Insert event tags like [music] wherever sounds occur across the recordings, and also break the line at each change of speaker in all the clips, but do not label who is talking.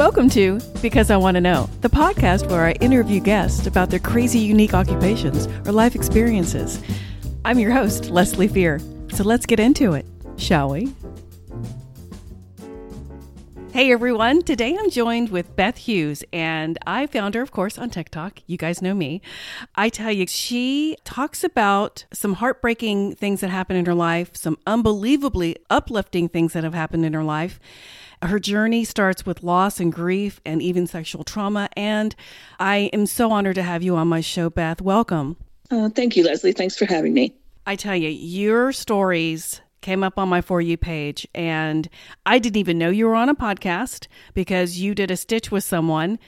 Welcome to Because I Want to Know, the podcast where I interview guests about their crazy, unique occupations or life experiences. I'm your host, Leslie Fear. So let's get into it, shall we? Hey everyone, today I'm joined with Beth Hughes, and I found her, of course, on TikTok. You guys know me. I tell you, she talks about some heartbreaking things that happen in her life, some unbelievably uplifting things that have happened in her life. Her journey starts with loss and grief and even sexual trauma. And I am so honored to have you on my show, Beth. Welcome.
Uh, thank you, Leslie. Thanks for having me.
I tell you, your stories came up on my For You page, and I didn't even know you were on a podcast because you did a stitch with someone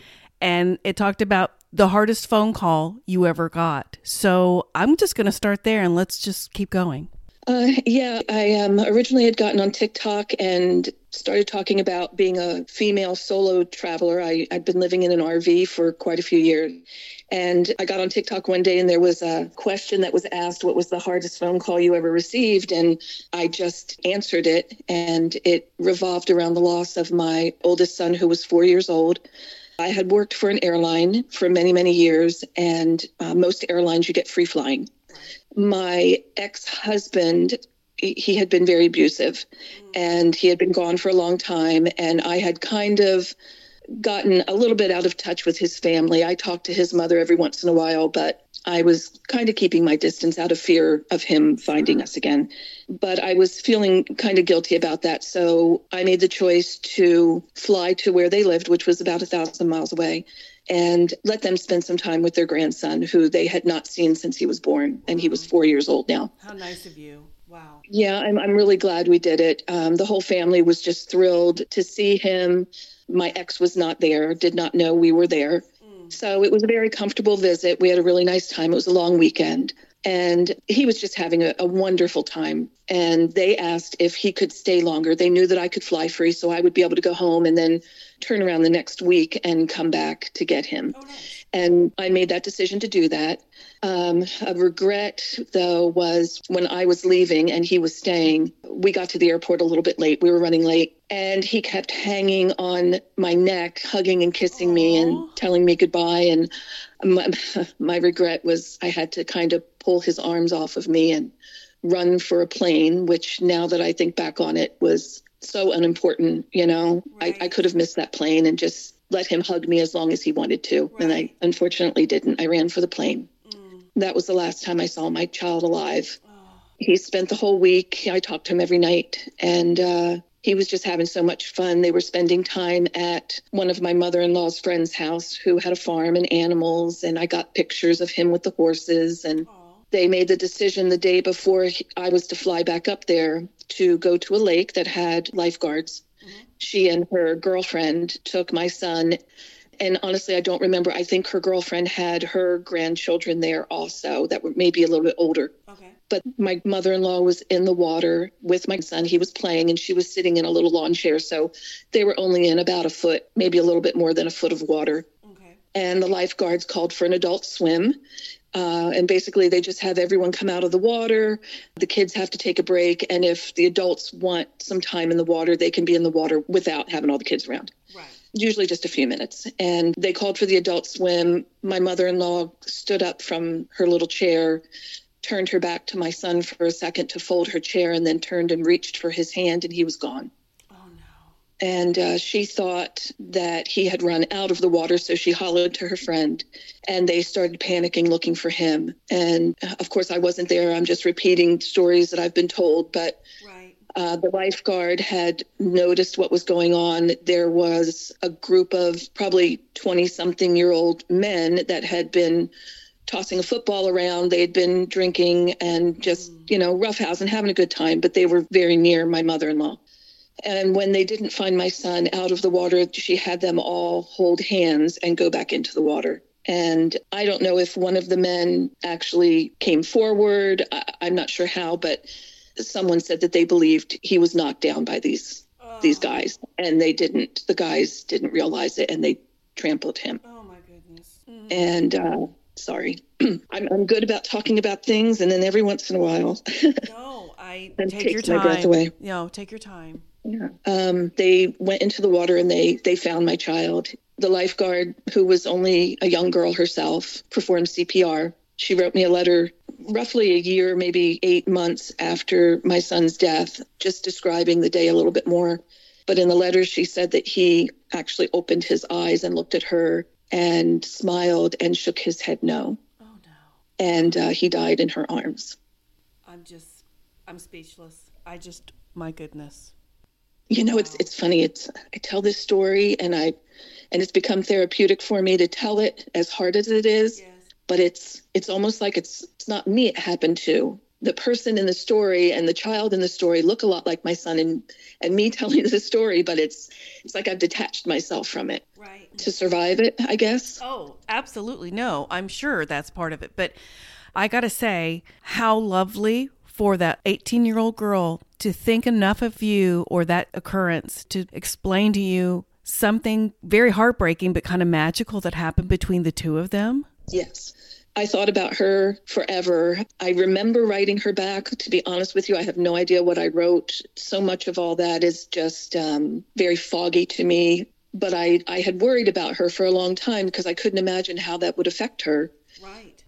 and it talked about the hardest phone call you ever got. So I'm just going to start there and let's just keep going.
Uh, yeah, I um, originally had gotten on TikTok and started talking about being a female solo traveler. I, I'd been living in an RV for quite a few years. And I got on TikTok one day and there was a question that was asked, What was the hardest phone call you ever received? And I just answered it. And it revolved around the loss of my oldest son, who was four years old. I had worked for an airline for many, many years, and uh, most airlines you get free flying my ex husband, he had been very abusive mm. and he had been gone for a long time. And I had kind of gotten a little bit out of touch with his family. I talked to his mother every once in a while, but I was kind of keeping my distance out of fear of him finding mm. us again. But I was feeling kind of guilty about that. So I made the choice to fly to where they lived, which was about a thousand miles away, and let them spend some time with their grandson, who they had not seen since he was born, and he was four years old now.
How nice of you. Wow.
Yeah, I'm, I'm really glad we did it. Um, the whole family was just thrilled to see him. My ex was not there, did not know we were there. Mm. So it was a very comfortable visit. We had a really nice time. It was a long weekend. And he was just having a, a, wonderful time. And they asked if he could stay longer. They knew that I could fly free, so I would be able to go home and then turn around the next week and come back to get him. Oh, nice. And I made that decision to do that. Um, a regret, though, was when I was leaving and he was staying, we got to the airport a little bit late. We were running late. And he kept hanging on my neck, hugging and kissing Aww. me and telling me goodbye. And my, [laughs] my regret was I had to kind of pull his arms off of me and run for a plane, which now that I think back on it was so unimportant, you know. Right. I, I could have missed that plane and just let him hug me as long as he wanted to. Right. And I unfortunately didn't. I ran for the plane. Mm. That was the last time I saw my child alive. Oh. He spent the whole week. I talked to him every night. And uh, he was just having so much fun. They were spending time at one of my mother in law's friend's house who had a farm and animals. And I got pictures of him with the horses. And oh they made the decision the day before I was to fly back up there to go to a lake that had lifeguards. Mm-hmm. She and her girlfriend took my son. And honestly, I don't remember. I think her girlfriend had her grandchildren there also that were maybe a little bit older. Okay. But my mother in law was in the water with my son. He was playing and she was sitting in a little lawn chair. So they were only in about a foot, maybe a little bit more than a foot of water. Okay. And the lifeguards called for an adult swim. Uh, and basically, they just have everyone come out of the water. The kids have to take a break. And if the adults want some time in the water, they can be in the water without having all the kids around. Right. Usually just a few minutes. And they called for the adult swim. My mother in law stood up from her little chair, turned her back to my son for a second to fold her chair, and then turned and reached for his hand, and he was gone and uh, she thought that he had run out of the water so she hollered to her friend and they started panicking looking for him. And uh, of course i wasn't there. I'm just repeating stories that i've been told but right. uh, the lifeguard had noticed what was going on. There was a group of probably 20 something year old men that had been tossing a football around. They had been drinking and just mm. you know roughhousing having a good time but they were very near my mother-in-law and when they didn't find my son out of the water, she had them all hold hands and go back into the water. And I don't know if one of the men actually came forward. I, am not sure how, but someone said that they believed he was knocked down by these oh. these guys, and they didn't. The guys didn't realize it, and they trampled him.
Oh my goodness!
Mm-hmm. And uh, sorry, [clears throat] I'm, I'm good about talking about things, and then every once in a while,
no, I [laughs] take your time. My breath away. No, take your time.
Yeah. Um, they went into the water and they they found my child. The lifeguard, who was only a young girl herself, performed CPR. She wrote me a letter roughly a year, maybe eight months after my son's death, just describing the day a little bit more. But in the letter, she said that he actually opened his eyes and looked at her and smiled and shook his head no.
Oh, no.
And uh, he died in her arms.
I'm just, I'm speechless. I just, my goodness.
You know, it's it's funny. It's I tell this story and I, and it's become therapeutic for me to tell it as hard as it is. Yes. But it's it's almost like it's it's not me it happened to the person in the story and the child in the story look a lot like my son and and me [laughs] telling the story but it's it's like i've detached myself from it
right
to survive it i guess
oh absolutely no i'm sure that's part of it but i gotta say how lovely for that 18 year old girl to think enough of you or that occurrence to explain to you something very heartbreaking but kind of magical that happened between the two of them
yes I thought about her forever. I remember writing her back. To be honest with you, I have no idea what I wrote. So much of all that is just um, very foggy to me. But I, I had worried about her for a long time because I couldn't imagine how that would affect her.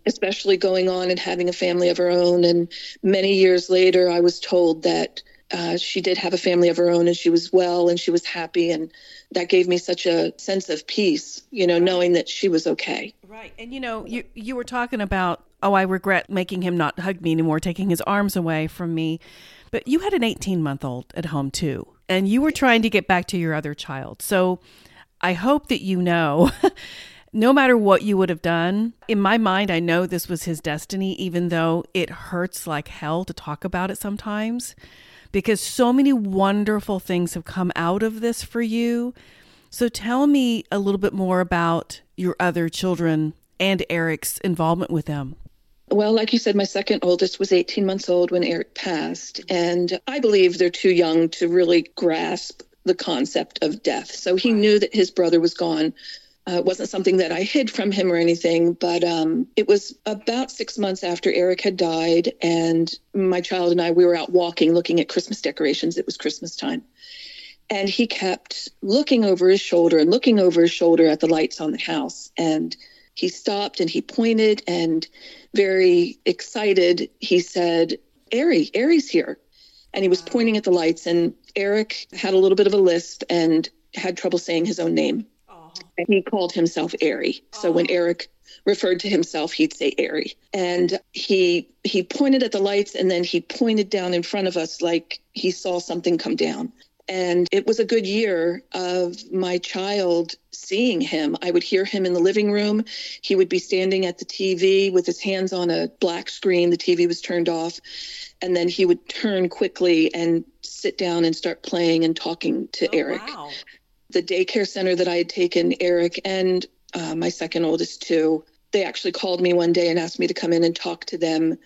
Especially going on and having a family of her own. And many years later, I was told that uh, she did have a family of her own and she was well and she was happy. And that gave me such a sense of peace, you know, knowing that she was okay.
Right. And you know, you you were talking about, oh, I regret making him not hug me anymore, taking his arms away from me. But you had an 18-month-old at home too, and you were trying to get back to your other child. So I hope that you know [laughs] no matter what you would have done, in my mind, I know this was his destiny, even though it hurts like hell to talk about it sometimes, because so many wonderful things have come out of this for you. So tell me a little bit more about your other children and Eric's involvement with them.
Well, like you said, my second oldest was 18 months old when Eric passed. And I believe they're too young to really grasp the concept of death. So he knew that his brother was gone. Uh, it wasn't something that I hid from him or anything, but um, it was about six months after Eric had died, and my child and I we were out walking, looking at Christmas decorations. It was Christmas time, and he kept looking over his shoulder and looking over his shoulder at the lights on the house. And he stopped and he pointed and very excited, he said, Ari, Ari's here. And he was pointing at the lights. And Eric had a little bit of a lisp and had trouble saying his own name. Oh. And he called himself Ari. So oh. when Eric referred to himself, he'd say Ari. And he he pointed at the lights and then he pointed down in front of us like he saw something come down. And it was a good year of my child seeing him. I would hear him in the living room. He would be standing at the TV with his hands on a black screen. The TV was turned off. And then he would turn quickly and sit down and start playing and talking to oh, Eric. Wow. The daycare center that I had taken Eric and uh, my second oldest, too, they actually called me one day and asked me to come in and talk to them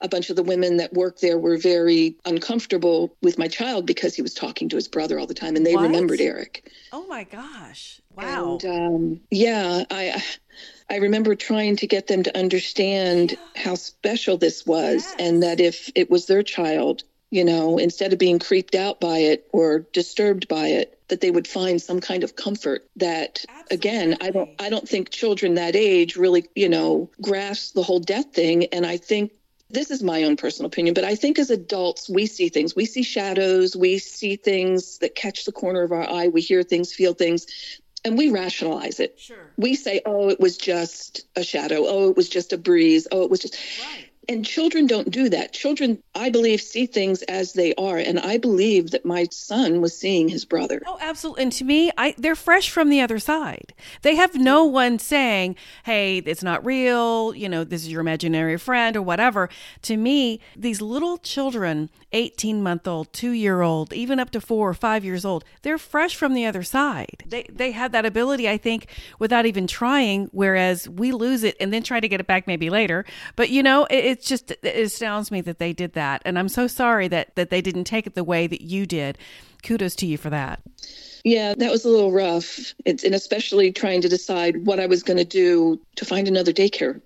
a bunch of the women that worked there were very uncomfortable with my child because he was talking to his brother all the time and they what? remembered Eric.
Oh my gosh. Wow.
And um, yeah, I I remember trying to get them to understand how special this was yes. and that if it was their child, you know, instead of being creeped out by it or disturbed by it, that they would find some kind of comfort that Absolutely. again i don't i don't think children that age really you know grasp the whole death thing and i think this is my own personal opinion, but I think as adults, we see things. We see shadows, we see things that catch the corner of our eye, we hear things, feel things, and we rationalize it.
Sure.
We say, oh, it was just a shadow. Oh, it was just a breeze. Oh, it was just. Right. And children don't do that. Children, I believe, see things as they are. And I believe that my son was seeing his brother.
Oh, absolutely. And to me, I, they're fresh from the other side. They have no one saying, hey, it's not real, you know, this is your imaginary friend or whatever. To me, these little children, 18 month old, two year old, even up to four or five years old, they're fresh from the other side. They, they have that ability, I think, without even trying, whereas we lose it and then try to get it back maybe later. But, you know, it, it's just it astounds me that they did that and i'm so sorry that that they didn't take it the way that you did kudos to you for that.
Yeah, that was a little rough. It's, and especially trying to decide what I was going to do to find another daycare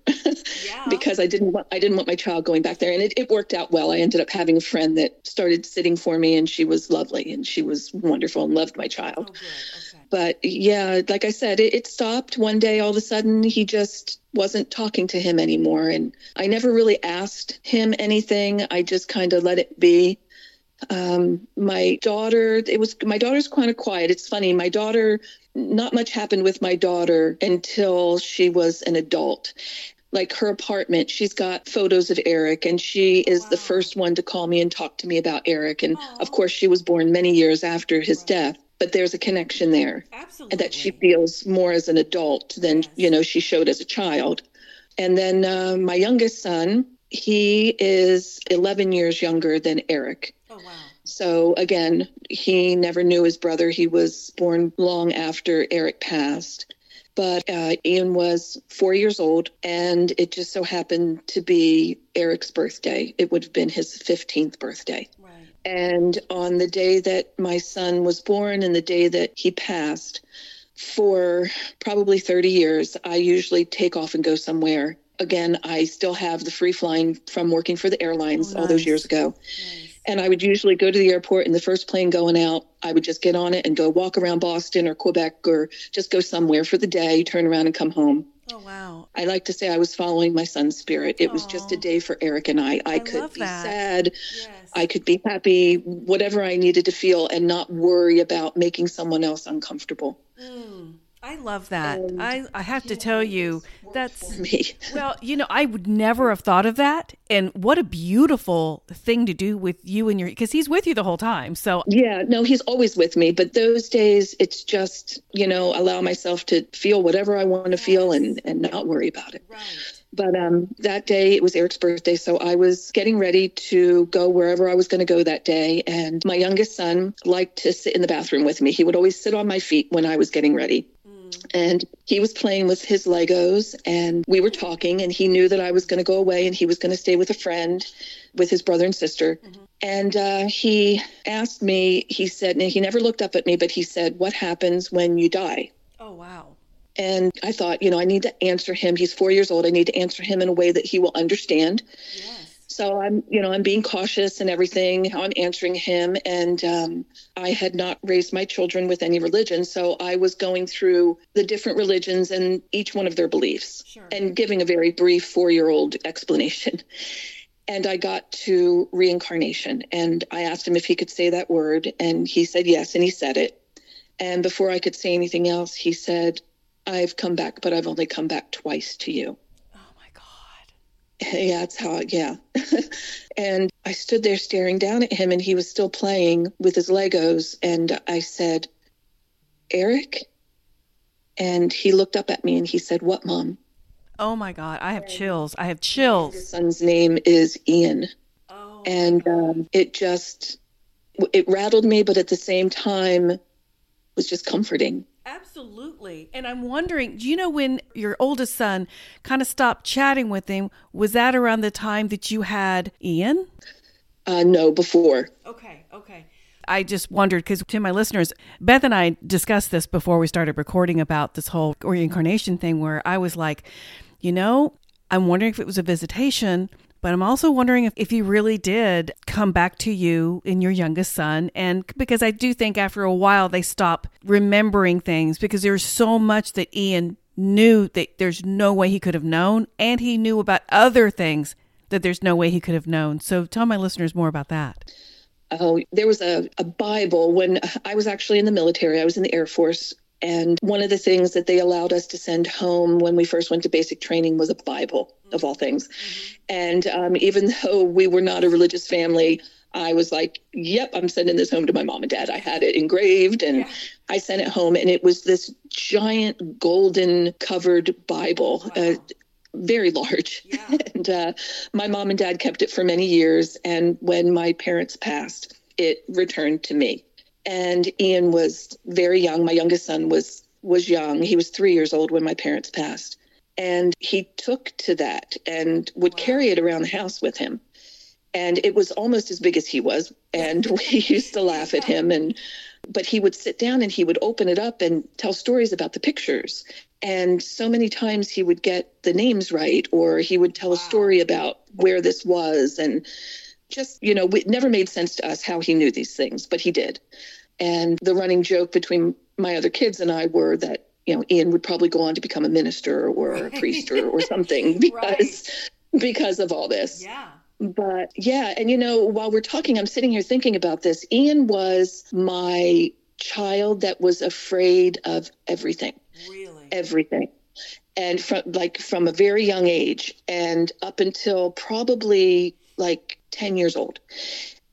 yeah. [laughs] because I didn't want I didn't want my child going back there. And it, it worked out well. I ended up having a friend that started sitting for me and she was lovely and she was wonderful and loved my child. Oh, okay. But yeah, like I said, it, it stopped one day. All of a sudden, he just wasn't talking to him anymore. And I never really asked him anything. I just kind of let it be um, my daughter, it was my daughter's kind of quiet. It's funny. My daughter, not much happened with my daughter until she was an adult. Like her apartment, she's got photos of Eric, and she is wow. the first one to call me and talk to me about Eric. And Aww. of course, she was born many years after his right. death but there's a connection there
Absolutely.
that she feels more as an adult than yes. you know she showed as a child and then uh, my youngest son he is 11 years younger than eric
Oh, wow.
So again, he never knew his brother. He was born long after Eric passed. But uh, Ian was four years old, and it just so happened to be Eric's birthday. It would have been his 15th birthday. And on the day that my son was born and the day that he passed, for probably 30 years, I usually take off and go somewhere. Again, I still have the free flying from working for the airlines oh, nice. all those years ago. Nice. And I would usually go to the airport and the first plane going out, I would just get on it and go walk around Boston or Quebec or just go somewhere for the day, turn around and come home.
Oh, wow.
I like to say I was following my son's spirit. It Aww. was just a day for Eric and I. I, I could be that. sad. Yes. I could be happy, whatever I needed to feel, and not worry about making someone else uncomfortable.
Mm. I love that. I, I have to tell you, that's me. [laughs] well, you know, I would never have thought of that. And what a beautiful thing to do with you and your, because he's with you the whole time. So,
yeah, no, he's always with me. But those days, it's just, you know, allow myself to feel whatever I want to yes. feel and, and not worry about it.
Right.
But um, that day, it was Eric's birthday. So I was getting ready to go wherever I was going to go that day. And my youngest son liked to sit in the bathroom with me. He would always sit on my feet when I was getting ready. And he was playing with his Legos, and we were talking, and he knew that I was going to go away and he was going to stay with a friend, with his brother and sister. Mm-hmm. And uh, he asked me, he said, and he never looked up at me, but he said, What happens when you die?
Oh, wow.
And I thought, you know, I need to answer him. He's four years old. I need to answer him in a way that he will understand.
Yes.
So I'm, you know, I'm being cautious and everything. how I'm answering him. And um, I had not raised my children with any religion. So I was going through the different religions and each one of their beliefs
sure.
and giving a very brief four year old explanation. And I got to reincarnation. And I asked him if he could say that word. And he said yes. And he said it. And before I could say anything else, he said, I've come back, but I've only come back twice to you. Oh my God. Yeah, that's how, yeah. [laughs] and I stood there staring down at him, and he was still playing with his Legos. And I said, Eric? And he looked up at me and he said, What, Mom?
Oh my God, I have chills. I have chills.
His son's name is Ian.
Oh.
And um, it just, it rattled me, but at the same time was just comforting.
Absolutely. And I'm wondering, do you know when your oldest son kind of stopped chatting with him? Was that around the time that you had Ian?
Uh, no, before.
Okay, okay. I just wondered because to my listeners, Beth and I discussed this before we started recording about this whole reincarnation thing where I was like, you know, I'm wondering if it was a visitation but I'm also wondering if, if he really did come back to you in your youngest son. And because I do think after a while they stop remembering things because there's so much that Ian knew that there's no way he could have known. And he knew about other things that there's no way he could have known. So tell my listeners more about that.
Oh, there was a, a Bible when I was actually in the military. I was in the Air Force and one of the things that they allowed us to send home when we first went to basic training was a Bible, of all things. And um, even though we were not a religious family, I was like, yep, I'm sending this home to my mom and dad. I had it engraved and yeah. I sent it home. And it was this giant golden covered Bible. Wow. Uh, very large.
Yeah. [laughs]
and uh, my mom and dad kept it for many years. And when my parents passed, it returned to me and Ian was very young. My youngest son was was young. He was three years old when my parents passed, and he took to that and would wow. carry it around the house with him. and it was almost as big as he was. And [laughs] we used to laugh at him and but he would sit down and he would open it up and tell stories about the pictures. And so many times he would get the names right, or he would tell wow. a story about where this was. And just, you know, it never made sense to us how he knew these things, but he did. And the running joke between my other kids and I were that, you know, Ian would probably go on to become a minister or a priest or, or something [laughs] because right. because of all this.
Yeah.
But yeah, and you know, while we're talking, I'm sitting here thinking about this. Ian was my child that was afraid of everything.
Really?
Everything. And from like from a very young age and up until probably like 10 years old.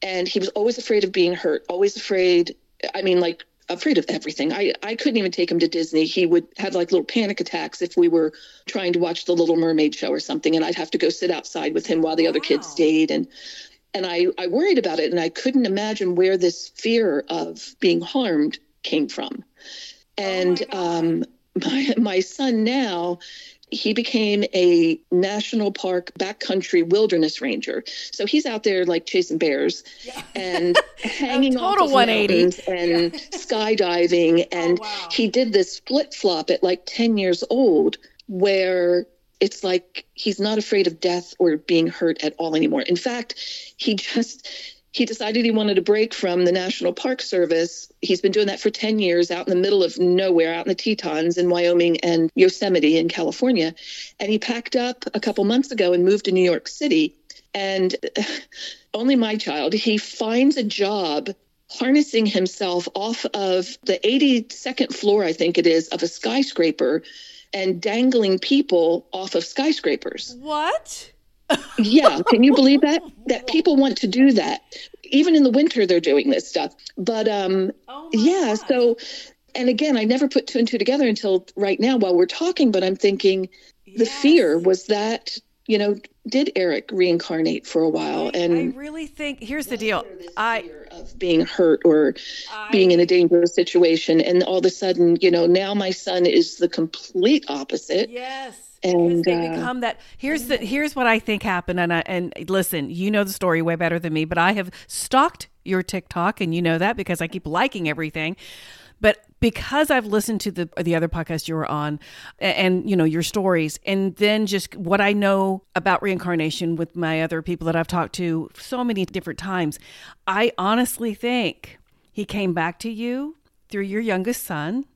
And he was always afraid of being hurt, always afraid. I mean, like afraid of everything. I, I couldn't even take him to Disney. He would have like little panic attacks if we were trying to watch the Little Mermaid show or something, and I'd have to go sit outside with him while the other kids stayed. And and I, I worried about it, and I couldn't imagine where this fear of being harmed came from. And oh my, um, [laughs] my my son now he became a national park backcountry wilderness ranger. So he's out there like chasing bears yeah. and [laughs] hanging
total 180
and yeah. skydiving. Oh, and oh, wow. he did this flip flop at like 10 years old where it's like he's not afraid of death or being hurt at all anymore. In fact, he just he decided he wanted a break from the National Park Service. He's been doing that for 10 years out in the middle of nowhere, out in the Tetons in Wyoming and Yosemite in California. And he packed up a couple months ago and moved to New York City. And [sighs] only my child, he finds a job harnessing himself off of the 82nd floor, I think it is, of a skyscraper and dangling people off of skyscrapers.
What?
Yeah, [laughs] can you believe that? That people want to do that. Even in the winter, they're doing this stuff. But um, oh yeah, God. so, and again, I never put two and two together until right now while we're talking, but I'm thinking yes. the fear was that, you know, did Eric reincarnate for a while? And
I really think here's the deal. I
of being hurt or I, being in a dangerous situation, and all of a sudden, you know, now my son is the complete opposite.
Yes and they uh, become that here's the here's what i think happened and I, and listen you know the story way better than me but i have stalked your tiktok and you know that because i keep liking everything because I've listened to the the other podcast you were on, and, and, you know your stories, and then just what I know about reincarnation with my other people that I've talked to so many different times, I honestly think he came back to you through your youngest son,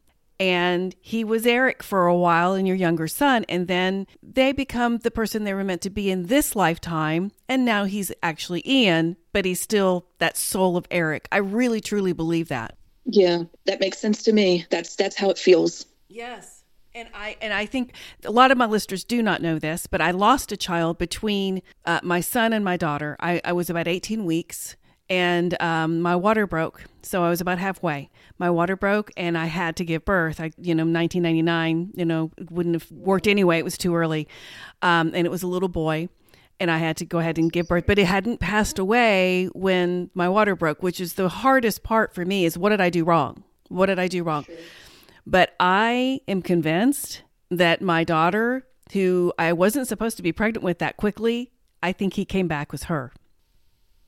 and he was Eric for a while and your younger son and then they become the person they were meant to be in this lifetime and now he's actually Ian but he's still that soul of Eric. I really truly believe that.
Yeah, that makes sense to me. That's that's how it feels.
Yes. And I and I think a lot of my listeners do not know this, but I lost a child between uh, my son and my daughter. I, I was about 18 weeks and um, my water broke. So I was about halfway. My water broke, and I had to give birth. I, you know, 1999, you know, wouldn't have worked anyway. It was too early, um, and it was a little boy, and I had to go ahead and give birth. But it hadn't passed away when my water broke, which is the hardest part for me. Is what did I do wrong? What did I do wrong? Sure. But I am convinced that my daughter, who I wasn't supposed to be pregnant with that quickly, I think he came back with her.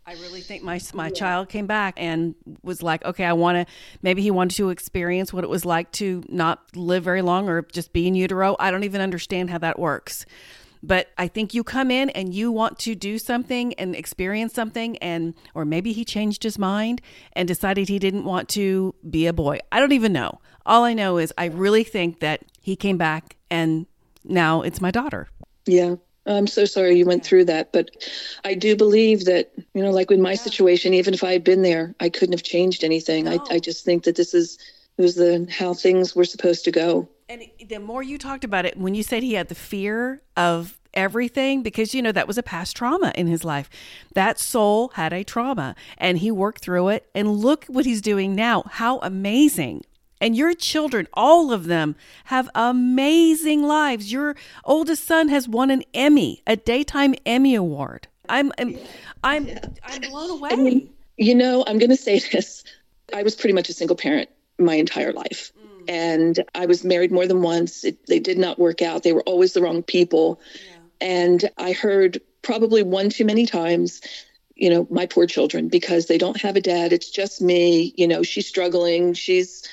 I really think my my yeah. child came back and was like, okay, I want to. Maybe he wanted to experience what it was like to not live very long or just be in utero. I don't even understand how that works. But I think you come in and you want to do something and experience something, and or maybe he changed his mind and decided he didn't want to be a boy. I don't even know. All I know is I really think that he came back and now it's my daughter.
Yeah. I'm so sorry you went through that, but I do believe that, you know, like with my yeah. situation, even if I had been there, I couldn't have changed anything. No. I, I just think that this is, it was the, how things were supposed to go.
And the more you talked about it, when you said he had the fear of everything, because, you know, that was a past trauma in his life, that soul had a trauma and he worked through it. And look what he's doing now. How amazing and your children, all of them, have amazing lives. Your oldest son has won an Emmy, a daytime Emmy award. I'm I'm I'm, yeah. I'm blown away.
You know, I'm going to say this. I was pretty much a single parent my entire life. Mm. And I was married more than once. It, they did not work out. They were always the wrong people. Yeah. And I heard probably one too many times you know, my poor children because they don't have a dad. It's just me. You know, she's struggling. She's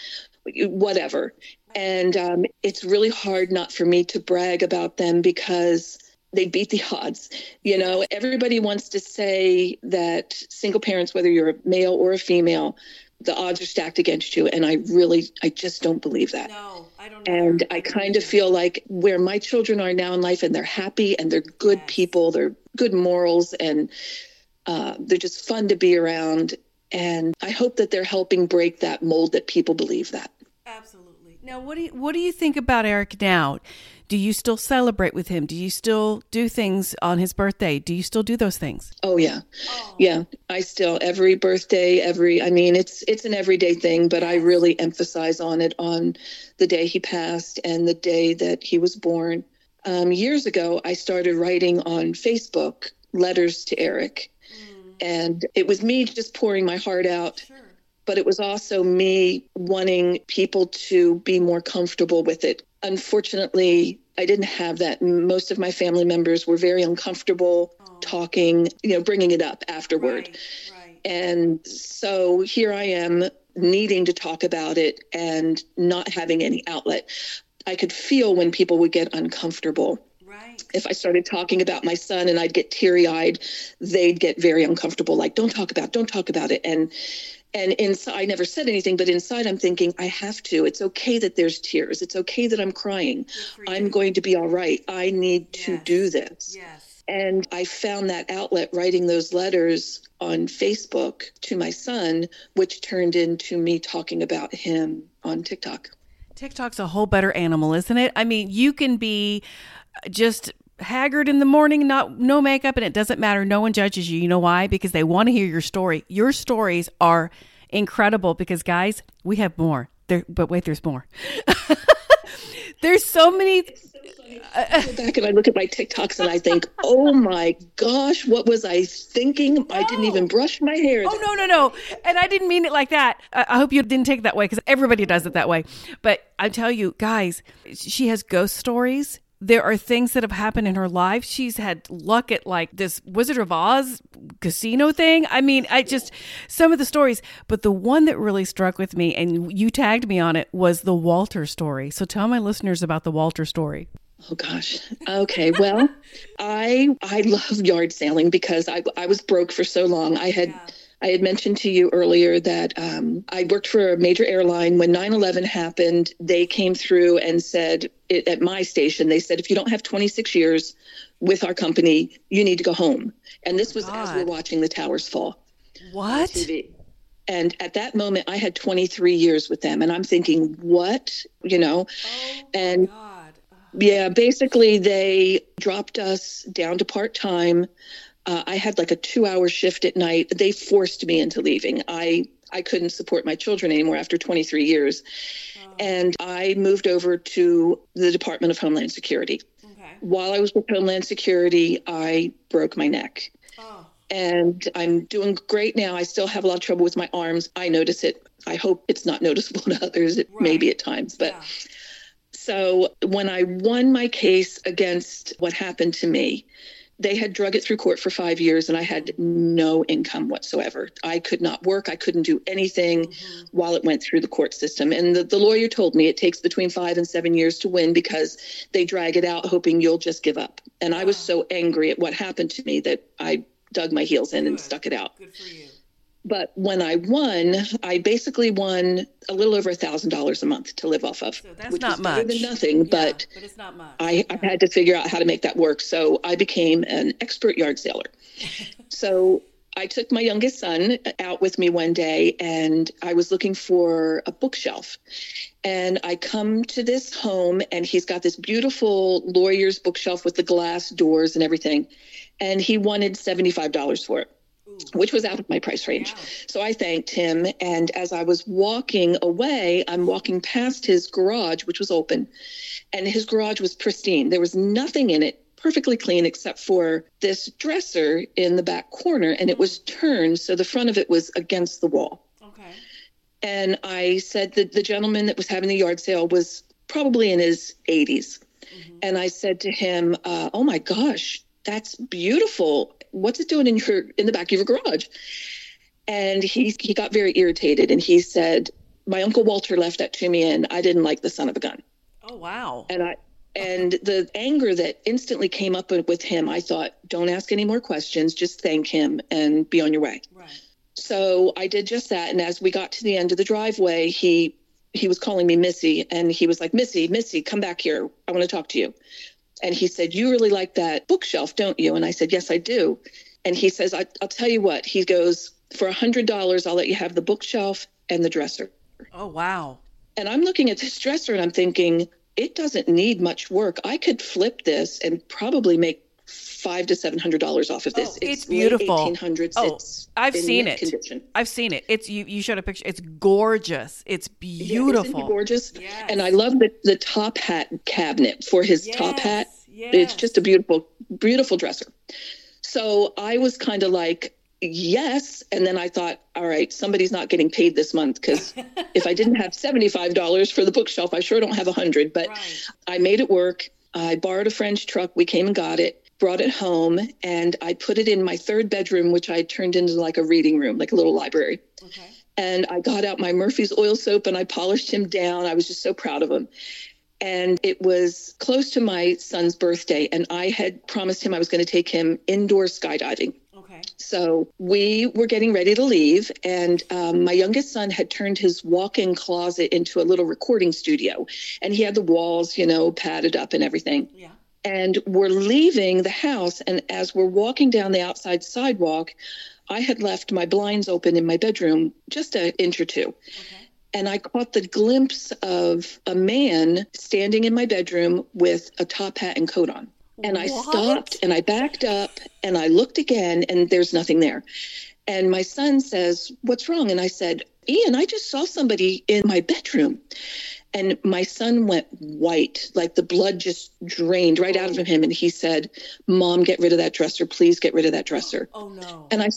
whatever. And um, it's really hard not for me to brag about them because they beat the odds. You know, everybody wants to say that single parents, whether you're a male or a female, the odds are stacked against you. And I really, I just don't believe that.
No, I don't.
And I kind of feel like where my children are now in life and they're happy and they're good
Yes.
people, they're good morals, and uh, they're just fun to be around. And I hope that they're helping break that mold that people believe that.
Absolutely. Now, what do you, what do you think about Eric now? Do you still celebrate with him? Do you still do things on his birthday? Do you still do those things?
Oh yeah. Yeah. I still every birthday, every I mean it's it's an everyday thing, but I really emphasize on it on the day he passed and the day that he was born. Um, years ago I started writing on Facebook letters to Eric. And it was me just pouring my heart out
Sure.
but it was also me wanting people to be more comfortable with it. Unfortunately, I didn't have that. Most of my family members were very uncomfortable oh. talking, you know, bringing it up afterward.
Right.
And so here I am needing to talk about it and not having any outlet. I could feel when people would get uncomfortable.
Right.
If I started talking about my son and I'd get teary eyed, they'd get very uncomfortable, like, don't talk about, it, don't talk about it. And and inside, I never said anything, but inside I'm thinking, I have to. It's okay that there's tears. It's okay that I'm crying. I'm going to be all right. I need to do this.
Yes.
And I found that outlet writing those letters on Facebook to my son, which turned into me talking about him on TikTok.
TikTok's a whole better animal, isn't it? I mean, you can be just haggard in the morning, not no makeup, and it doesn't matter. No one judges you. You know why? Because they want to hear your story. Your stories are incredible because guys, we have more. There, but wait, there's more. [laughs] there's so many.
I go back and I look at my TikToks and I think, oh my gosh, what was I thinking? I didn't even brush my hair.
Oh no, no, no! And I didn't mean it like that. I, I hope you didn't take it that way because everybody does it that way. But I tell you, guys, she has ghost stories. There are things that have happened in her life. She's had luck at like this Wizard of Oz casino thing. I mean, I just some of the stories, but the one that really struck with me, and you tagged me on it, was the Walter story. So tell my listeners about the Walter story.
Oh gosh. Okay. Well, [laughs] I I love yard sailing because I I was broke for so long. I had I had mentioned to you earlier that um, I worked for a major airline. When 9/11 happened, they came through and said it, at my station. They said if you don't have 26 years with our company, you need to go home. And this was as
God.
we're watching the towers fall.
What?
And at that moment, I had 23 years with them, and I'm thinking, what, you know? and
God.
yeah, basically, they dropped us down to part time. Uh, I had like a two hour shift at night. They forced me into leaving. I I couldn't support my children anymore after 23 years. And I moved over to the Department of Homeland Security.
Okay.
While I was with Homeland Security, I broke my neck.
Oh.
And I'm doing great now. I still have a lot of trouble with my arms. I notice it. I hope it's not noticeable [laughs] to others. It may be at times, but
Yeah.
so when I won my case against what happened to me, they had drug it through court for five years and I had no income whatsoever. I could not work. I couldn't do anything mm-hmm. while it went through the court system. And the, the lawyer told me it takes between five and seven years to win because they drag it out hoping you'll just give up. And I was so angry at what happened to me that I dug my heels in and stuck it out.
Good for you.
But when I won, I basically won a little over a thousand dollars a month to live off of,
So that's
which
not
is better
much.
than nothing. But
but it's not much.
I, I had to figure out how to make that work. So I became an expert yard sailor. [laughs] so I took my youngest son out with me one day and I was looking for a bookshelf. And I come to this home and he's got this beautiful lawyer's bookshelf with the glass doors and everything. And he wanted $75 for it, which was out of my price range. So I thanked him. And as I was walking away, I'm walking past his garage, which was open, and his garage was pristine. There was nothing in it, perfectly clean, except for this dresser in the back corner, and it was turned so the front of it was against the wall.
Okay.
And I said that the gentleman that was having the yard sale was probably in his 80s. And I said to him, uh, Oh my gosh, that's beautiful. What's it doing in your in the back of your garage? And he he got very irritated and he said, My Uncle Walter left that to me and I didn't like the son of a gun.
Oh wow.
And I and the anger that instantly came up with him, I thought, don't ask any more questions, just thank him and be on your way.
Right.
So I did just that. And as we got to the end of the driveway, he he was calling me Missy and he was like, Missy, Missy, come back here. I want to talk to you. And he said, You really like that bookshelf, don't you? And I said, Yes, I do. And he says, I, will tell you what. He goes, For a $100, I'll let you have the bookshelf and the dresser.
Oh, wow.
And I'm looking at this dresser and I'm thinking, it doesn't need much work. I could flip this and probably make five to seven hundred dollars off of this.
Oh, it's, it's beautiful.
Eighteen hundreds.
Oh, it's I've seen it.
Condition.
I've seen it. It's you. You showed a picture. It's gorgeous. It's beautiful.
Yeah, gorgeous. Yes. And I love the the top hat cabinet for his yes. top hat. Yes. It's just a beautiful, beautiful dresser. So I was kind of like, yes. And then I thought, all right, somebody's not getting paid this month because if I didn't have $75 for the bookshelf, I sure don't have a hundred, but right. I made it work. I borrowed a french truck. We came and got it, brought it home, and I put it in my third bedroom, which I turned into like a reading room, like a little library. Okay. And I got out my Murphy's oil soap and I polished him down. I was just so proud of him. And it was close to my son's birthday, and I had promised him I was going to take him indoor skydiving.
Okay.
So we were getting ready to leave, and um, my youngest son had turned his walk in closet into a little recording studio, and he had the walls, you know, padded up and everything.
Yeah.
And we're leaving the house, and as we're walking down the outside sidewalk, I had left my blinds open in my bedroom just an inch or two. Okay and I caught the glimpse of a man standing in my bedroom with a top hat and coat on. And I stopped and I backed up and I looked again and there's nothing there. And my son says, What's wrong? And I said, Ian, I just saw somebody in my bedroom. And my son went white, like the blood just drained right out of him. And he said, Mom, get rid of that dresser. Please get rid of that dresser. [gasps]
Oh, no.
And I,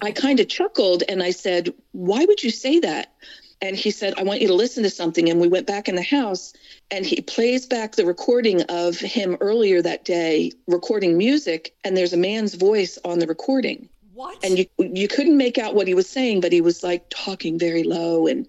I kind of chuckled and I said, Why would you say that? and he said, I want you to listen to something. And we went back in the house and he plays back the recording of him earlier that day recording music. And there's a man's voice on the recording.
What?
And you you couldn't make out what he was saying, but he was like talking very low. And,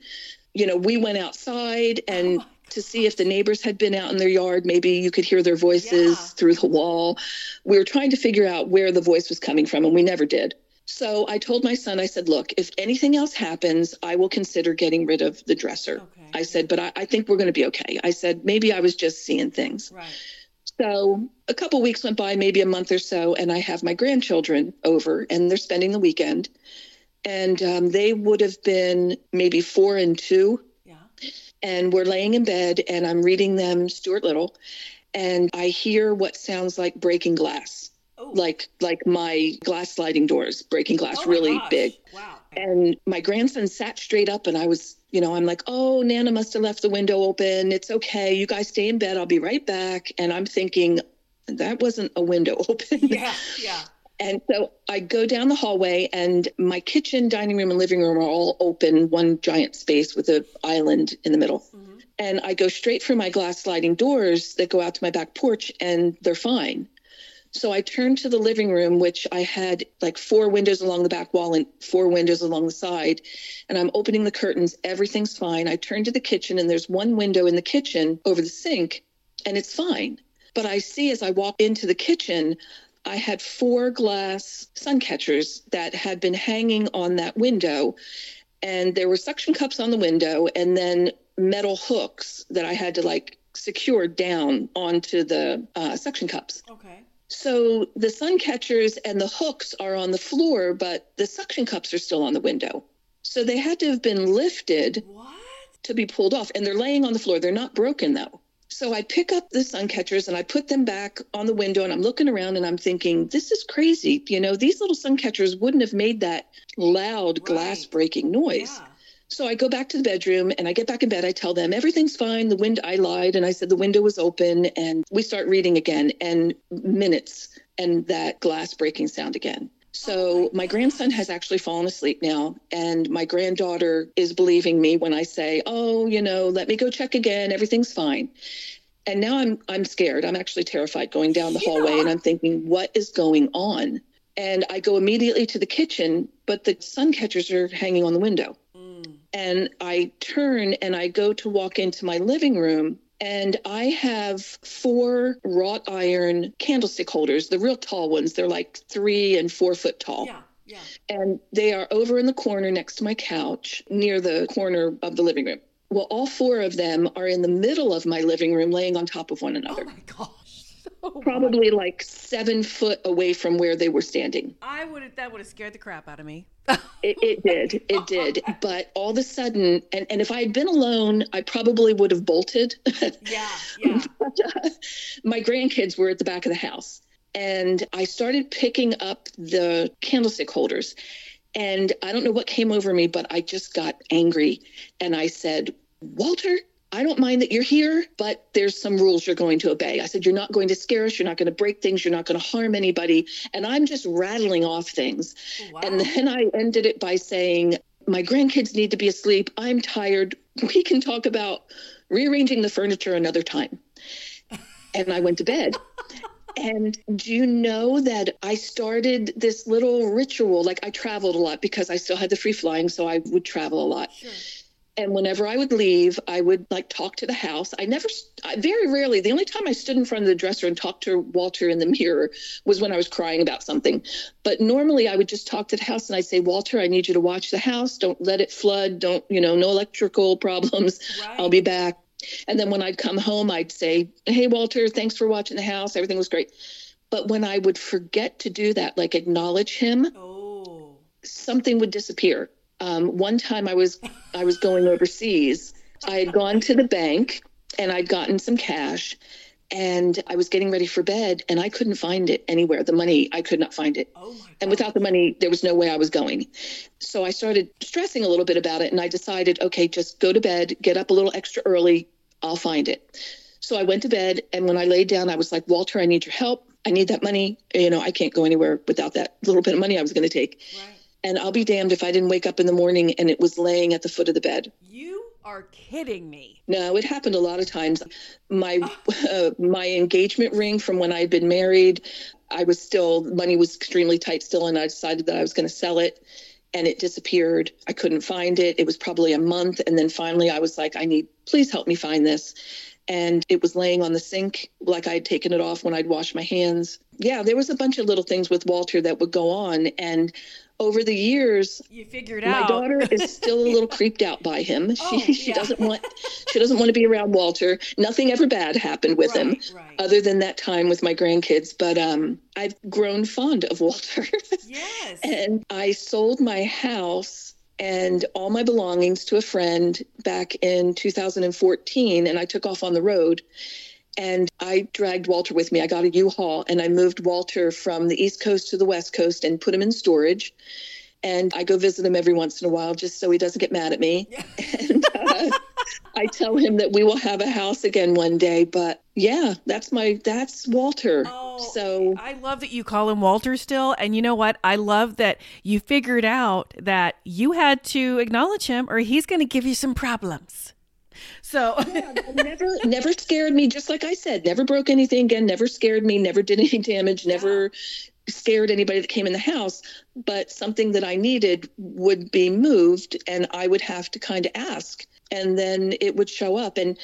you know, we went outside and oh to see if the neighbors had been out in their yard. Maybe you could hear their voices yeah. through the wall. We were trying to figure out where the voice was coming from, and we never did. So I told my son, I said, look, if anything else happens, I will consider getting rid of the dresser. Okay. I said, but I, I think we're going to be okay. I said, maybe I was just seeing things.
Right.
So a couple weeks went by, maybe a month or so, and I have my grandchildren over and they're spending the weekend. And um, they would have been maybe four and two.
Yeah.
And we're laying in bed and I'm reading them Stuart Little. And I hear what sounds like breaking glass. Like like my glass sliding doors breaking glass
oh
really big.
Wow.
And my grandson sat straight up and i was you know i'm like oh nana must have left the window open. It's okay. You guys stay in bed. I'll be right back. And i'm thinking that wasn't a window [laughs] open.
Yeah yeah
and so I go down the hallway, and my kitchen, dining room, and living room are all open, one giant space with an island in the middle. Mm-hmm. And I go straight for my glass sliding doors that go out to my back porch, and they're fine. So I turned to the living room, which I had like four windows along the back wall and four windows along the side. And I'm opening the curtains. Everything's fine. I turn to the kitchen, and there's one window in the kitchen over the sink, and it's fine. But I see as I walk into the kitchen, I had four glass sun catchers that had been hanging on that window. And there were suction cups on the window, and then metal hooks that I had to like secure down onto the uh, suction cups.
Okay.
So the sun catchers and the hooks are on the floor, but the suction cups are still on the window. So they had to have been lifted
what?
to be pulled off. And they're laying on the floor. They're not broken though. So I pick up the sun catchers and I put them back on the window and I'm looking around and I'm thinking, this is crazy. You know, these little sun catchers wouldn't have made that loud right. glass breaking noise.
Yeah.
So I go back to the bedroom and I get back in bed. I tell them everything's fine. The wind, I lied and I said the window was open. And we start reading again and minutes and that glass breaking sound again. So my grandson has actually fallen asleep now, and my granddaughter is believing me when I say, "Oh, you know, let me go check again. Everything's fine." And now I'm I'm scared. I'm actually terrified going down the
Yeah.
hallway and I'm thinking, what is going on? And I go immediately to the kitchen, but the sun catchers are hanging on the window.
Mm.
And I turn and I go to walk into my living room. And I have four wrought iron candlestick holders, the real tall ones. They're like three and four foot tall.
Yeah, yeah.
And they are over in the corner next to my couch, near the corner of the living room. Well, all four of them are in the middle of my living room, laying on top of one another, Oh
my gosh. So
probably like seven foot away from where they were standing.
I would have that would have scared the crap out of me.
It, it did. It [laughs] did. But all of a sudden, and, and if I had been alone, I probably would have bolted. [laughs]
yeah, yeah.
But, uh, my grandkids were at the back of the house and I started picking up the candlestick holders. And I don't know what came over me, but I just got angry. And I said, Walter, I don't mind that you're here, but there's some rules you're going to obey. I said, You're not going to scare us. You're not going to break things. You're not going to harm anybody. And I'm just rattling off things.
Oh, wow.
And then I ended it by saying, My grandkids need to be asleep. I'm tired. We can talk about rearranging the furniture another time. [laughs] And I went to bed. And do you know that I started this little ritual? Like I traveled a lot because I still had the free flying, so I would travel a lot.
Sure.
And whenever I would leave, I would like talk to the house. I never, I, very rarely, the only time I stood in front of the dresser and talked to Walter in the mirror was when I was crying about something. But normally I would just talk to the house and I'd say, Walter, I need you to watch the house. Don't let it flood. Don't, you know, no electrical [laughs] problems.
Right.
I'll be back. And then when I'd come home, I'd say, Hey, Walter, thanks for watching the house. Everything was great. But when I would forget to do that, like acknowledge him,
Oh.
something would disappear. Um, one time I was I was going overseas. I had gone to the bank and I'd gotten some cash and I was getting ready for bed and I couldn't find it anywhere. The money I could not find it.
Oh
And without the money, there was no way I was going. So I started stressing a little bit about it and I decided, okay, just go to bed, get up a little extra early, I'll find it. So I went to bed and when I laid down, I was like, Walter, I need your help. I need that money. You know, I can't go anywhere without that little bit of money I was going to take.
Right.
And I'll be damned if I didn't wake up in the morning and it was laying at the foot of the bed.
You are kidding me.
No, it happened a lot of times. My uh, my engagement ring from when I had been married, I was still money was extremely tight still, and I decided that I was going to sell it, and it disappeared. I couldn't find it. It was probably a month, and then finally I was like, I need, please help me find this. And it was laying on the sink, like I had taken it off when I'd washed my hands. Yeah, there was a bunch of little things with Walter that would go on, and over the years,
You figured
my
out.
My daughter is still a little creeped out by him. [laughs] She
Oh,
she
yeah.
doesn't want she doesn't want to be around Walter. Nothing ever bad happened with him
Right, right.
other than that time with my grandkids, but um I've grown fond of Walter. [laughs]
yes.
and I sold my house and all my belongings to a friend back in 2014 and I took off on the road and I dragged Walter with me. I got a U-Haul and I moved Walter from the East Coast to the West Coast and put him in storage. And I go visit him every once in a while just so he doesn't get mad at me. [laughs] And uh, I tell him that we will have a house again one day. But yeah, that's my that's Walter.
Oh,
so
I love that you call him Walter still. And you know what? I love that you figured out that you had to acknowledge him or he's going to give you some problems. So, [laughs]
never never scared me just like i said never broke anything again never scared me never did any damage never scared anybody that came in the house but something that i needed would be moved and i would have to kind of ask and then it would show up. And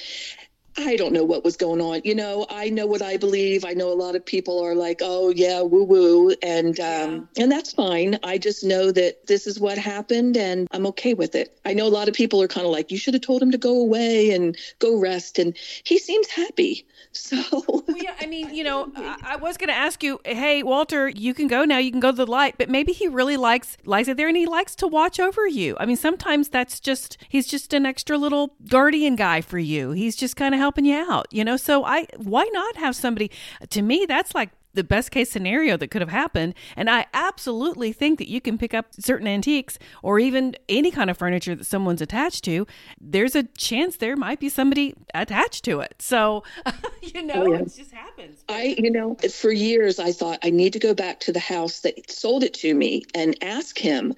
I don't know what was going on. You know, I know what I believe. I know a lot of people are like, "Oh yeah, woo woo," and um, and that's fine. I just know that this is what happened, and I'm okay with it. I know a lot of people are kind of like, "You should have told him to go away and go rest," and he seems happy. [laughs] So
Well, yeah, I mean, you know, I, I was going to ask you, hey, Walter, you can go now. You can go to the light, but maybe he really likes likes it there, and he likes to watch over you. I mean, sometimes that's just he's just an extra little guardian guy for you. He's just kind of helping you out, you know. So I, why not have somebody? To me, that's like the best case scenario that could have happened. And I absolutely think that you can pick up certain antiques or even any kind of furniture that someone's attached to. There's a chance there might be somebody attached to it. So, [laughs] you know,
Oh, yeah.
it just happens.
I, you know, for years I thought I need to go back to the house that sold it to me and ask him.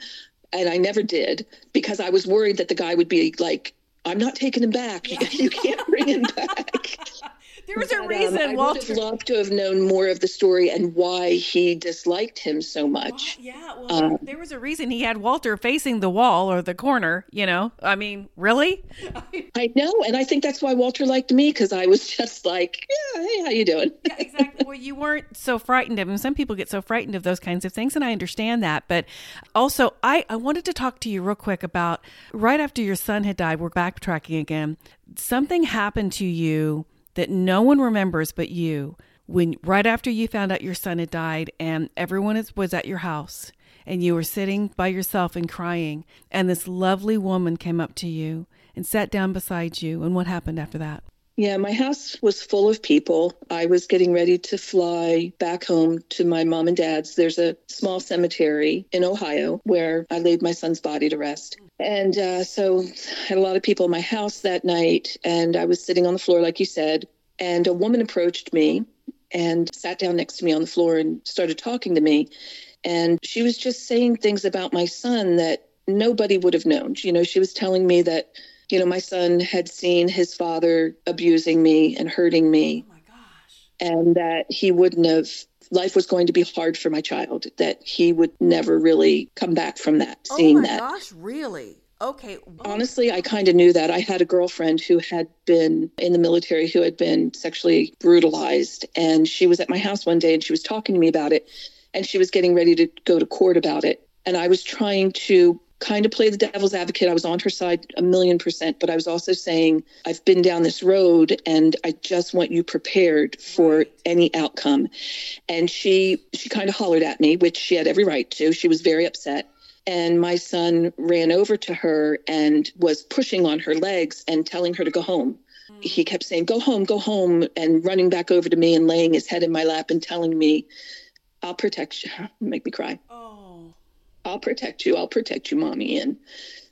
And I never did because I was worried that the guy would be like, I'm not taking him back. [laughs] You can't bring him back.
There was a
But, um,
reason
I would
Walter.
have loved to have known more of the story and why he disliked him so much.
Yeah, well, there was a reason he had Walter facing the wall or the corner, you know? I mean, really? [laughs]
I know, and I think that's why Walter liked me because I was [laughs] just like, yeah, hey, how you doing?
yeah, exactly. Well, you weren't so frightened of him. Some people get so frightened of those kinds of things, and I understand that. But also, I, I wanted to talk to you real quick about right after your son had died, we're backtracking again. Something happened to you that no one remembers but you when right after you found out your son had died and everyone was at your house and you were sitting by yourself and crying and this lovely woman came up to you and sat down beside you and what happened after that
Yeah, my house was full of people. I was getting ready to fly back home to my mom and dad's. There's a small cemetery in Ohio where I laid my son's body to rest. And uh, so I had a lot of people in my house that night, and I was sitting on the floor, like you said, and a woman approached me and sat down next to me on the floor and started talking to me. And she was just saying things about my son that nobody would have known. You know, she was telling me that, you know, my son had seen his father abusing me and hurting me,
oh my gosh
and that he wouldn't have, life was going to be hard for my child, that he would never really come back from that, oh seeing that.
Oh my gosh, really? Okay.
Honestly, I kind of knew that. I had a girlfriend who had been in the military who had been sexually brutalized. And she was at my house one day and she was talking to me about it. And she was getting ready to go to court about it. And I was trying to kind of play the devil's advocate. I was on her side a million percent, but I was also saying, I've been down this road and I just want you prepared for any outcome. And she she kind of hollered at me, which she had every right to. She was very upset. And my son ran over to her and was pushing on her legs and telling her to go home. Mm. He kept saying, Go home, go home, and running back over to me and laying his head in my lap and telling me, I'll protect you. [laughs] Make me cry. I'll protect you. I'll protect you, mommy. And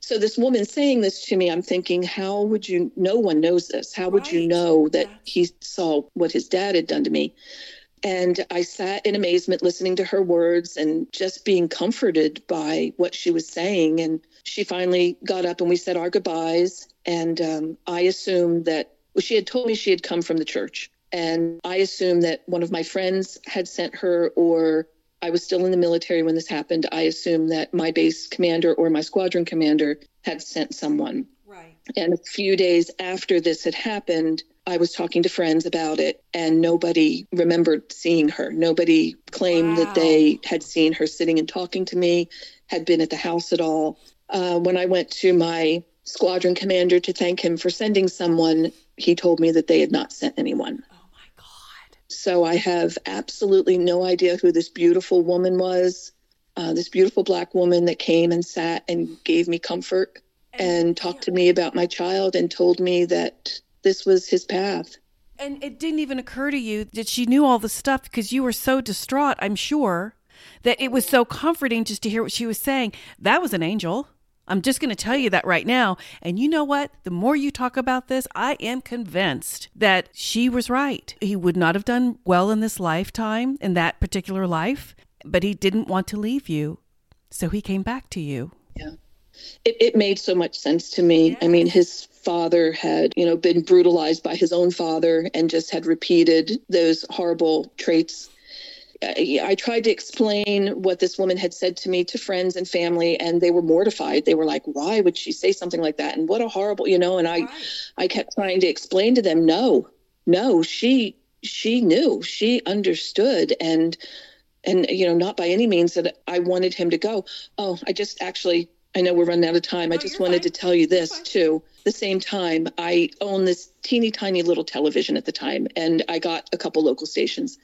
so this woman saying this to me, I'm thinking, how would you, no one knows this. How would you know that
That's-
he saw what his dad had done to me? And I sat in amazement listening to her words and just being comforted by what she was saying. And she finally got up and we said our goodbyes. And um, I assumed that well, she had told me she had come from the church. And I assumed that one of my friends had sent her, or I was still in the military when this happened. I assumed that my base commander or my squadron commander had sent someone.
Right.
And a few days after this had happened, I was talking to friends about it, and nobody remembered seeing her. Nobody claimed
Wow.
that they had seen her sitting and talking to me, had been at the house at all. Uh, when I went to my squadron commander to thank him for sending someone, he told me that they had not sent anyone.
Oh.
So I have absolutely no idea who this beautiful woman was, uh, this beautiful black woman that came and sat and gave me comfort and talked to me about my child and told me that this was his path.
And it didn't even occur to you that she knew all the stuff because you were so distraught, I'm sure, that it was so comforting just to hear what she was saying. That was an angel. I'm just going to tell you that right now. And you know what? The more you talk about this, I am convinced that she was right. He would not have done well in this lifetime, in that particular life, but he didn't want to leave you. So he came back to you.
It, it made so much sense to me. I mean, his father had, you know, been brutalized by his own father and just had repeated those horrible traits. I, I tried to explain what this woman had said to me to friends and family, and they were mortified. They were like, "Why would she say something like that?" And what a horrible, you know. And I, I kept trying to explain to them, "No, no, she, she knew, she understood, and, and you know, not by any means that I wanted him to go. Oh, I just actually, I know we're running out of time. I just wanted
fine.
to tell you this too. The same time, I owned this teeny tiny little television at the time, and I got a couple local stations,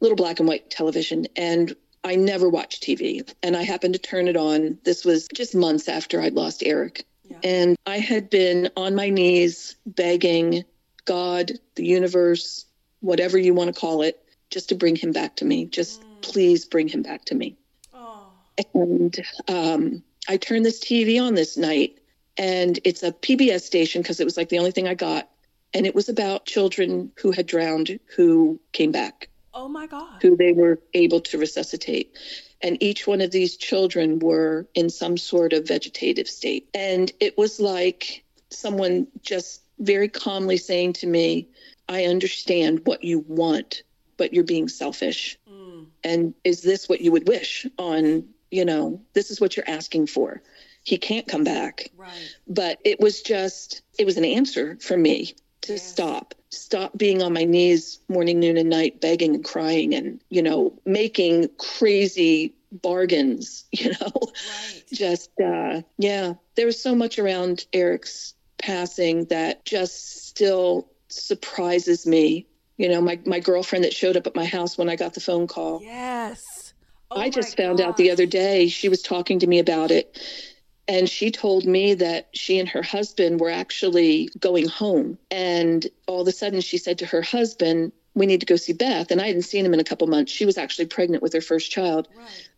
little black and white television, and I never watched TV. And I happened to turn it on. This was just months after I'd lost Eric.
Yeah.
And I had been on my knees begging God, the universe, whatever you want to call it, just to bring him back to me. Just please bring him back to me.
Oh.
And um, I turned this TV on this night, and it's a PBS station because it was like the only thing I got. And it was about children who had drowned who came back,
Oh my God.
who they were able to resuscitate. And each one of these children were in some sort of vegetative state. And it was like someone just very calmly saying to me, I understand what you want, but you're being selfish. Mm. And is this what you would wish on, you know, this is what you're asking for? He can't come back. Right. But it was just, it was an answer for me to yes. stop stop being on my knees morning noon and night begging and crying and you know making crazy bargains [laughs] you know right. just uh yeah there was so much around eric's passing that just still surprises me you know my, my girlfriend that showed up at my house when i got the phone call
yes
oh i just found gosh. out the other day she was talking to me about it and she told me that she and her husband were actually going home. And all of a sudden, she said to her husband, We need to go see Beth. And I hadn't seen him in a couple months. She was actually pregnant with her first child. Right.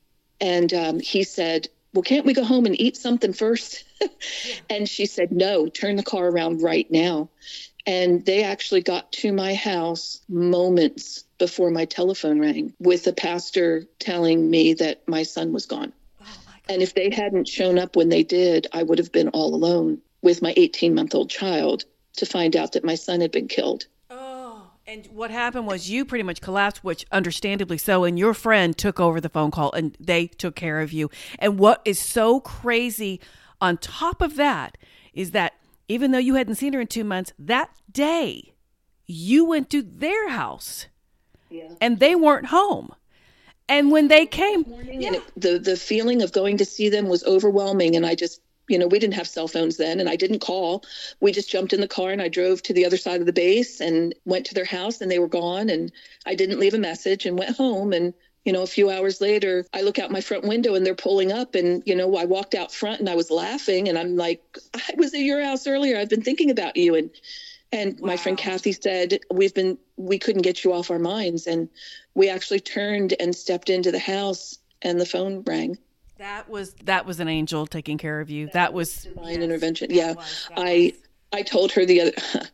And um, he said, Well, can't we go home and eat something first? yeah. [laughs] And she said, No, turn the car around right now. And they actually got to my house moments before my telephone rang with the pastor telling me that my son was gone. And if they hadn't shown up when they did, I would have been all alone with my 18 month old child to find out that my son had been killed.
Oh, and what happened was you pretty much collapsed, which understandably so, and your friend took over the phone call and they took care of you. And what is so crazy on top of that is that even though you hadn't seen her in two months, that day you went to their house yeah. and they weren't home. And when they came,
yeah. it, the the feeling of going to see them was overwhelming, and I just you know, we didn't have cell phones then, and I didn't call. We just jumped in the car and I drove to the other side of the base and went to their house, and they were gone. And I didn't leave a message and went home. And, you know, a few hours later, I look out my front window and they're pulling up. And, you know, I walked out front and I was laughing. And I'm like, I was at your house earlier. I've been thinking about you. And, and wow. my friend Kathy said, We've been, we couldn't get you off our minds. And we actually turned and stepped into the house and the phone rang.
That was that was an angel taking care of you. That, that was
divine yes, intervention. Yeah. Was, I was. I told her the other [laughs]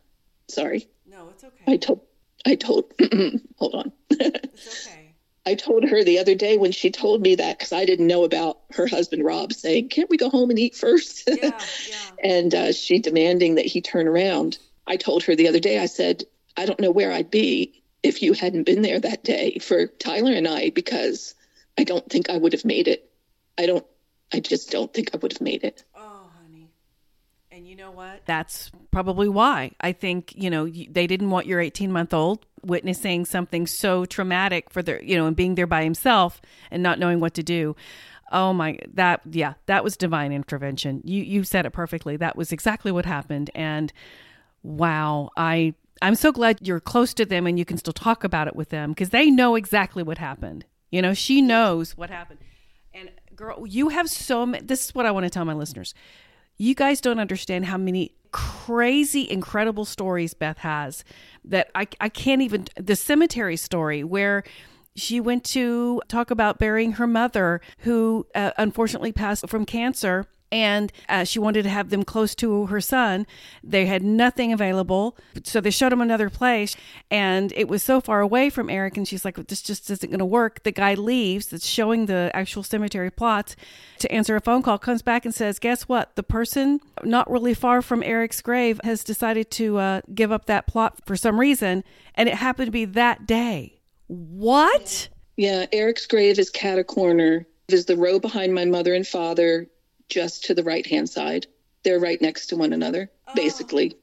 sorry.
No, it's okay. I
told I told [clears throat] hold on. it's okay. [laughs] I told her the other day when she told me that because I didn't know about her husband Rob saying, "Can't we go home and eat first? Yeah, [laughs] yeah. and uh, she demanding that he turn around. I told her the other day, I said, I don't know where I'd be if you hadn't been there that day for Tyler and I, because I don't think I would have made it. I don't, I just don't think I would have made it.
Oh, honey. And you know what? That's probably why. I think, you know, they didn't want your 18 month old witnessing something so traumatic for their, you know, and being there by himself and not knowing what to do. Oh my that yeah, that was divine intervention. You you said it perfectly. That was exactly what happened and wow, I I'm so glad you're close to them and you can still talk about it with them because they know exactly what happened. You know, she knows what happened. And girl, you have so many. This is what I want to tell my listeners. You guys don't understand how many crazy, incredible stories Beth has that I, I can't even. The cemetery story where she went to talk about burying her mother, who uh, unfortunately passed from cancer and uh, she wanted to have them close to her son. They had nothing available, so they showed him another place, and it was so far away from Eric. And she's like, "This just isn't going to work." The guy leaves. That's showing the actual cemetery plots to answer a phone call. Comes back and says, "Guess what? The person not really far from Eric's grave has decided to uh, give up that plot for some reason, and it happened to be that day." What?
Yeah, Eric's grave is cat a corner. Is the row behind my mother and father just to the right hand side. They're right next to one another, oh. basically.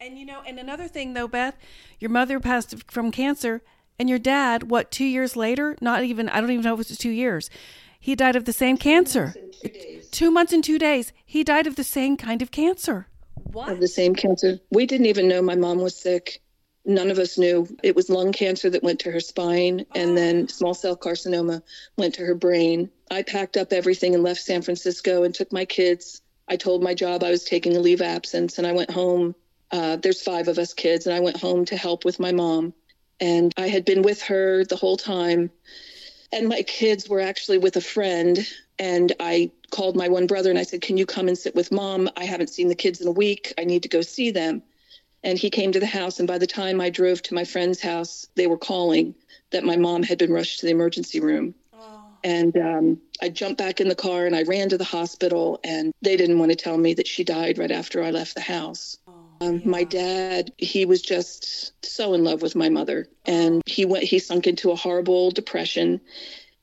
And you know, and another thing though, Beth, your mother passed from cancer, and your dad, what, two years later? Not even, I don't even know if it was two years. He died of the same cancer. Two, two months and two days. He died of the same kind of cancer.
What? Of the same cancer. We didn't even know my mom was sick. None of us knew. It was lung cancer that went to her spine, and then small cell carcinoma went to her brain. I packed up everything and left San Francisco and took my kids. I told my job I was taking a leave absence, and I went home. Uh, there's five of us kids, and I went home to help with my mom. And I had been with her the whole time. And my kids were actually with a friend. And I called my one brother and I said, Can you come and sit with mom? I haven't seen the kids in a week. I need to go see them. And he came to the house. And by the time I drove to my friend's house, they were calling that my mom had been rushed to the emergency room. Oh. And um, I jumped back in the car and I ran to the hospital. And they didn't want to tell me that she died right after I left the house. Oh. Um, My dad, he was just so in love with my mother, and he went. He sunk into a horrible depression.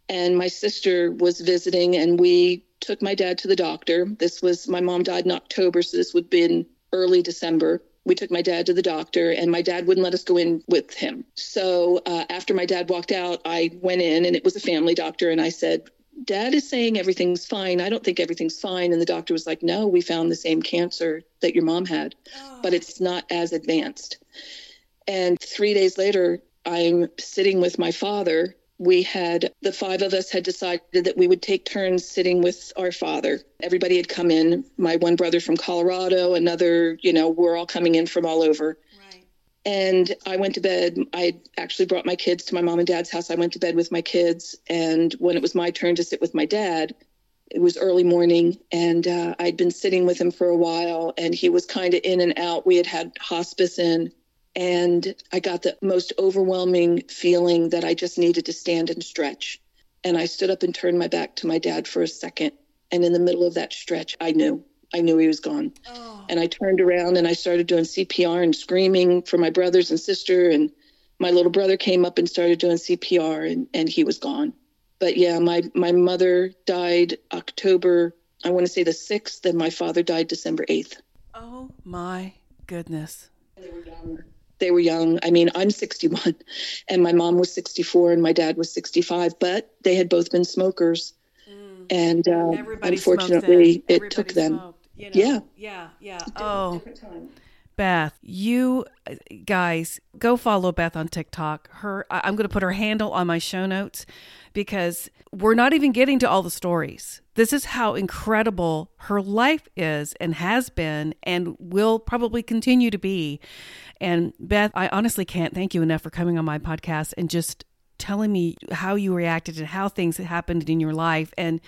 And my sister was visiting, and we took my dad to the doctor. This was my mom died in October, so this would have been early December. We took my dad to the doctor, and my dad wouldn't let us go in with him. So uh, after my dad walked out, I went in, and it was a family doctor, and I said, Dad is saying everything's fine. I don't think everything's fine. And the doctor was like, No, we found the same cancer that your mom had, but it's not as advanced. And three days later, I'm sitting with my father. We had the five of us had decided that we would take turns sitting with our father. Everybody had come in. My one brother from Colorado, another, you know, we're all coming in from all over. Right. And I went to bed. I actually brought my kids to my mom and dad's house. I went to bed with my kids. And when it was my turn to sit with my dad, it was early morning and uh, I'd been sitting with him for a while and he was kind of in and out. We had had hospice in and I got the most overwhelming feeling that I just needed to stand and stretch. And I stood up and turned my back to my dad for a second. And in the middle of that stretch, I knew. I knew he was gone. Oh. And I turned around and I started doing CPR and screaming for my brothers and sister. And my little brother came up and started doing CPR and, and he was gone. But yeah, my, my mother died October, I want to say the 6th, and my father died December 8th.
Oh my goodness.
They were young. They were young. I mean, I'm 61 and my mom was 64 and my dad was 65, but they had both been smokers. Mm. And uh, unfortunately, it took them. Smoked. You know? Yeah.
Yeah. Yeah. Oh. Beth, you guys go follow Beth on TikTok. Her, I'm going to put her handle on my show notes because we're not even getting to all the stories. This is how incredible her life is and has been and will probably continue to be. And Beth, I honestly can't thank you enough for coming on my podcast and just telling me how you reacted and how things happened in your life and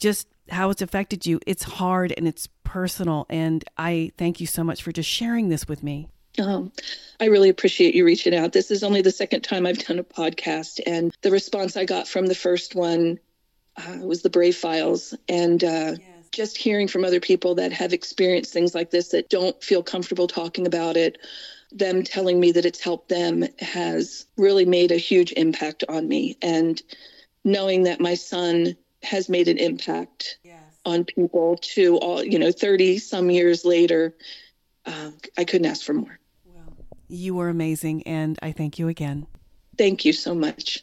just how it's affected you. It's hard and it's personal. And I thank you so much for just sharing this with me.
Um, I really appreciate you reaching out. This is only the second time I've done a podcast, and the response I got from the first one uh, was the Brave Files. And uh, yes. just hearing from other people that have experienced things like this that don't feel comfortable talking about it, them telling me that it's helped them has really made a huge impact on me. And knowing that my son has made an impact yes. on people to all, you know, 30 some years later. Uh, I couldn't ask for more.
You were amazing, and I thank you again.
Thank you so much.